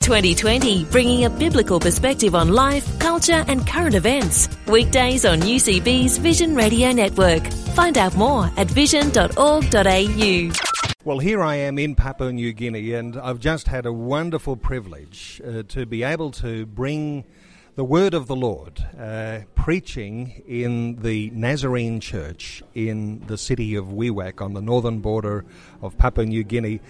2020, bringing a biblical perspective on life, culture, and current events. Weekdays on UCB's Vision Radio Network. Find out more at vision.org.au. Well, here I am in Papua New Guinea, and I've just had a wonderful privilege uh, to be able to bring the word of the Lord, uh, preaching in the Nazarene Church in the city of Wewak on the northern border of Papua New Guinea.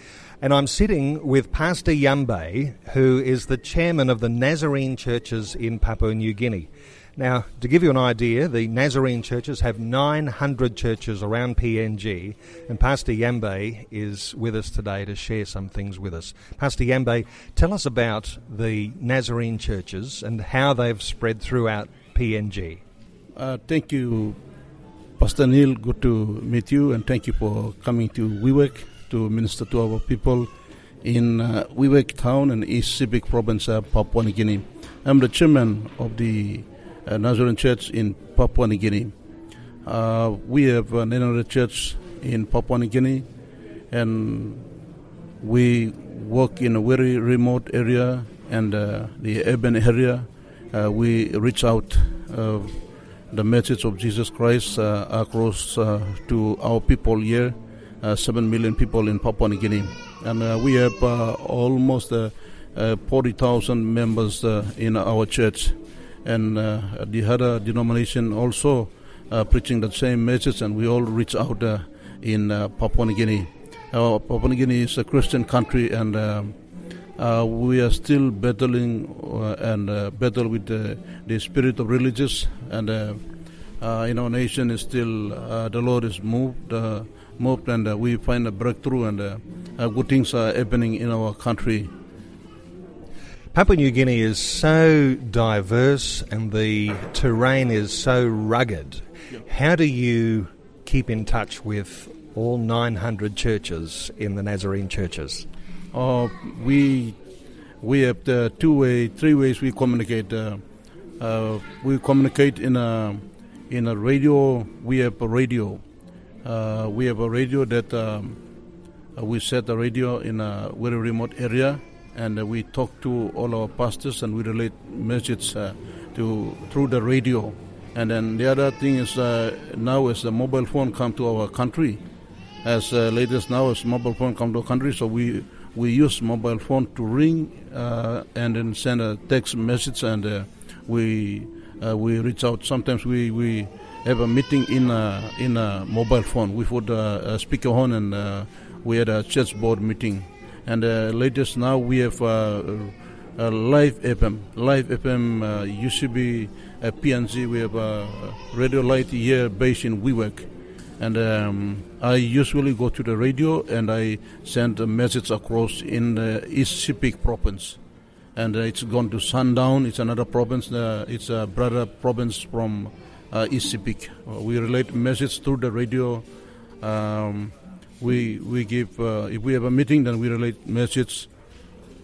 And I'm sitting with Pastor Yambe, who is the chairman of the Nazarene churches in Papua New Guinea. Now, to give you an idea, the Nazarene churches have 900 churches around PNG, and Pastor Yambe is with us today to share some things with us. Pastor Yambe, tell us about the Nazarene churches and how they've spread throughout PNG. Uh, thank you, Pastor Neil. Good to meet you, and thank you for coming to Wewak to minister to our people in uh, Wewak town in East Sepik province, of Papua New Guinea. I'm the chairman of the uh, Nazarene Church in Papua New Guinea. Uh, we have an another church in Papua New Guinea, and we work in a very remote area and uh, the urban area. Uh, we reach out uh, the message of Jesus Christ uh, across to our people here, seven million people in Papua New Guinea, and we have almost 40,000 members in our church and uh, the other denomination also uh, preaching the same message, and we all reach out uh, in uh, Papua New Guinea. Uh, Papua New Guinea is a Christian country, and um, uh, we are still battling and battle with the, spirit of religious, and in our nation is still the Lord is moved, moved, and we find a breakthrough, and good things are happening in our country. Papua New Guinea is so diverse and the terrain is so rugged. How do you keep in touch with all 900 churches in the Nazarene churches? Uh, we we have the two way, three ways we communicate. Uh, uh, we communicate in a in a radio. We have a radio. Uh, we have a radio that um, we set the radio in a very remote area and uh, we talk to all our pastors and we relate messages uh, to through the radio. And then the other thing is uh, now as the mobile phone come to our country, as uh, latest now as mobile phone come to our country, so we we use mobile phone to ring uh, and then send a text message and uh, we uh, we reach out. Sometimes we, we have a meeting in a in a mobile phone. We put a, a speaker on and we had a church board meeting and uh, latest now we have a, uh, live FM. Live FM uh, be a PNG. We have a radio light here based in Wewak. And um, I usually go to the radio and I send a message across in the East Sepik province. And uh, it's gone to Sandaun. It's another province. Uh, it's a brother province from uh, East Sepik. we relate message through the radio. Um, we we give uh, if we have a meeting then we relate message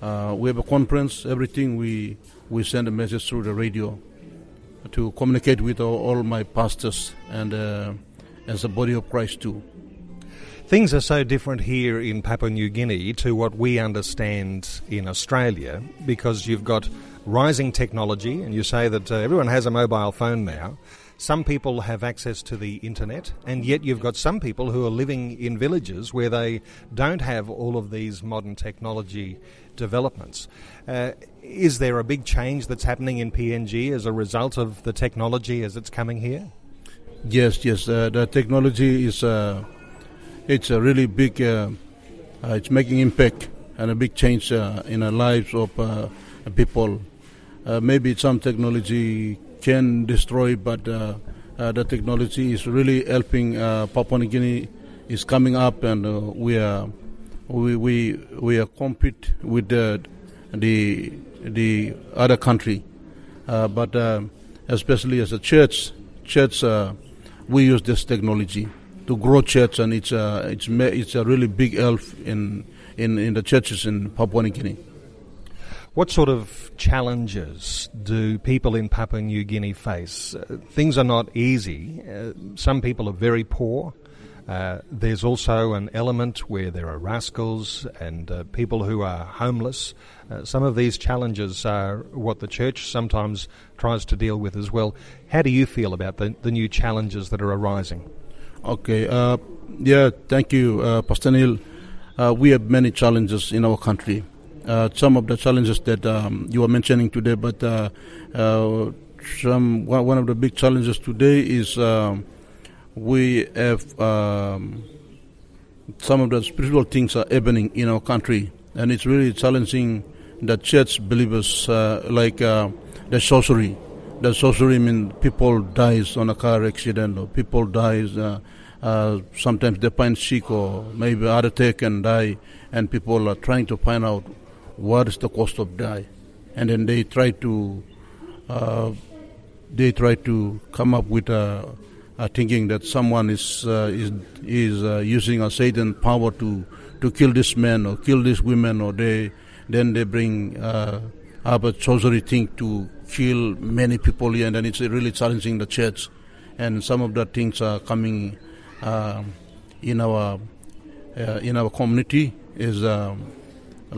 uh, we have a conference everything we we send a message through the radio to communicate with all, all my pastors and uh, as a body of christ too Things are so different here in Papua New Guinea to what we understand in Australia because you've got rising technology, and you say that uh, everyone has a mobile phone now. Some people have access to the internet, and yet you've got some people who are living in villages where they don't have all of these modern technology developments. Uh, is there a big change that's happening in PNG as a result of the technology as it's coming here? Yes, yes. Uh, the technology is uh, it's a really big. Uh, uh, it's making impact and a big change uh, in the lives of people. maybe some technology can destroy, but uh, uh, the technology is really helping. Uh, Papua New Guinea is coming up, and we are we we we are compete with the the the other country, but. especially as a church. Church, uh, we use this technology to grow church, and it's a it's it's a really big help in in in the churches in Papua New Guinea. What sort of challenges do people in Papua New Guinea face? Uh, things are not easy. Uh, some people are very poor. Uh, there's also an element where there are rascals and uh, people who are homeless. Uh, some of these challenges are what the church sometimes tries to deal with as well. How do you feel about the, the new challenges that are arising? Okay, uh, yeah, thank you, Pastor Neil. we have many challenges in our country uh, some of the challenges that um, you were mentioning today, but uh, uh, some one of the big challenges today is um, we have um, some of the spiritual things are happening in our country, and it's really challenging the church believers, uh, like uh, the sorcery. The sorcery means people dies on a car accident, or people dies. Uh, sometimes they find sick, or maybe heart attack and die, and people are trying to find out what is the cost of die, and then they try to uh, they try to come up with a, a thinking that someone is uh, is is uh, using a Satan power to to kill this man or kill this women, or they then they bring uh, up a sorcery thing to kill many people and then it's really challenging the church, and some of the things are coming uh, in our uh, in our community is. Um,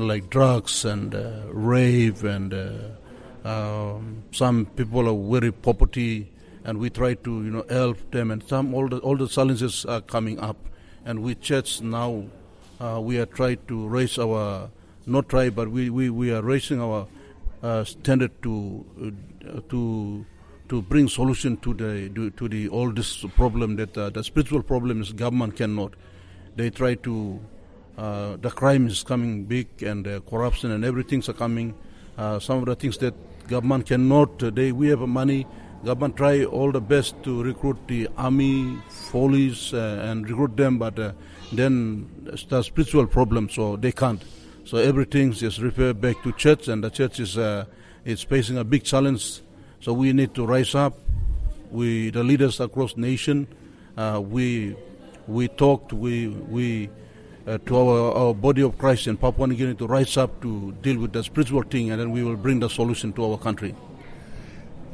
like drugs and uh, rave and uh, um, some people are very poverty and we try to you know help them and some all the all the challenges are coming up. And we church now uh, we are trying to raise our not try but we, we, we are raising our uh, standard to uh, to to bring solution to the to the all this problem that uh, the spiritual problems government cannot. They try to uh, the crime is coming big and uh, corruption and everything's are coming. Uh, some of the things that government cannot, uh, they, we have money, government try all the best to recruit the army, police uh, and recruit them, but uh, then the spiritual problem, so they can't. So everything is referred back to church and the church is, is facing a big challenge. So we need to rise up. We, the leaders across nation, we, we talked, we, we, uh, to our, our body of Christ in Papua New Guinea to rise up to deal with the spiritual thing, and then we will bring the solution to our country.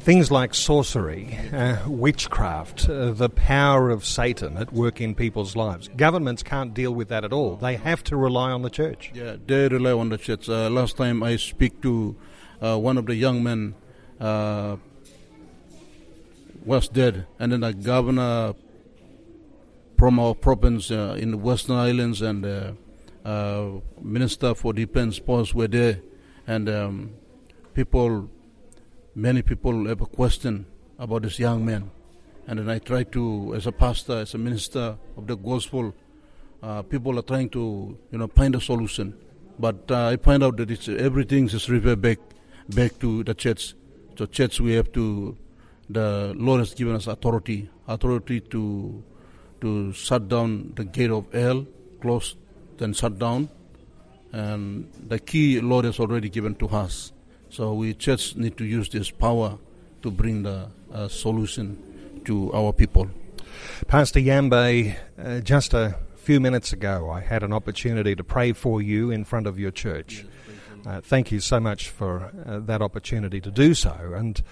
Things like sorcery, uh, witchcraft, uh, the power of Satan at work in people's lives. Governments can't deal with that at all. They have to rely on the church. Yeah, they rely on the church. Uh, last time I speak to uh, one of the young men uh, was dead, and then the governor from our province uh, in the Western Islands and uh, uh, Minister for Defense posts were there, and um, people, many people have a question about this young man, and then I try to, as a pastor, as a minister of the gospel, uh, people are trying to, you know, find a solution, but uh, I find out that it's everything is referred back, back to the church. So church, we have to. The Lord has given us authority, authority to to shut down the gate of hell, close then shut down. And the key Lord has already given to us. So we just need to use this power to bring the uh, solution to our people. Pastor Yambe, uh, just a few minutes ago, I had an opportunity to pray for you in front of your church. Uh, thank you so much for uh, that opportunity to do so. And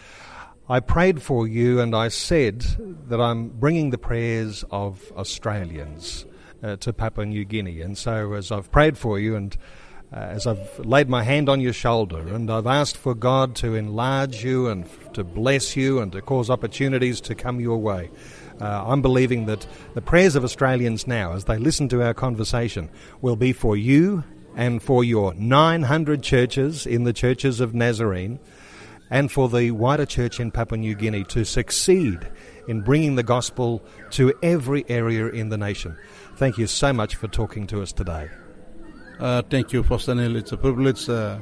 I prayed for you and I said that I'm bringing the prayers of Australians uh, to Papua New Guinea. And so, as I've prayed for you and uh, as I've laid my hand on your shoulder and I've asked for God to enlarge you and to bless you and to cause opportunities to come your way, uh, I'm believing that the prayers of Australians now, as they listen to our conversation, will be for you and for your 900 churches in the churches of Nazarene and for the wider church in Papua New Guinea to succeed in bringing the gospel to every area in the nation. Thank you so much for talking to us today. Uh, thank you, Pastor Neil. It's a privilege uh,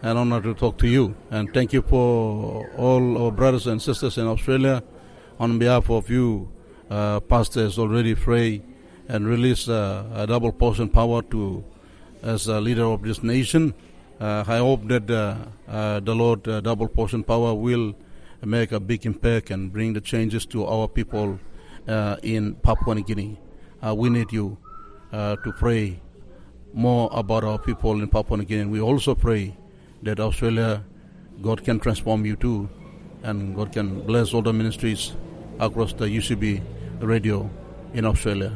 and honor to talk to you. And thank you for all our brothers and sisters in Australia. On behalf of you, uh, pastors already pray and release uh, a double portion power to as a leader of this nation. Uh, I hope that uh, uh, the Lord double portion power will make a big impact and bring the changes to our people in Papua New Guinea. We need you to pray more about our people in Papua New Guinea. We also pray that Australia, God can transform you too, and God can bless all the ministries across the UCB radio in Australia.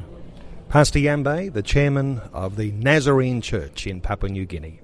Pastor Yambe, the chairman of the Nazarene Church in Papua New Guinea.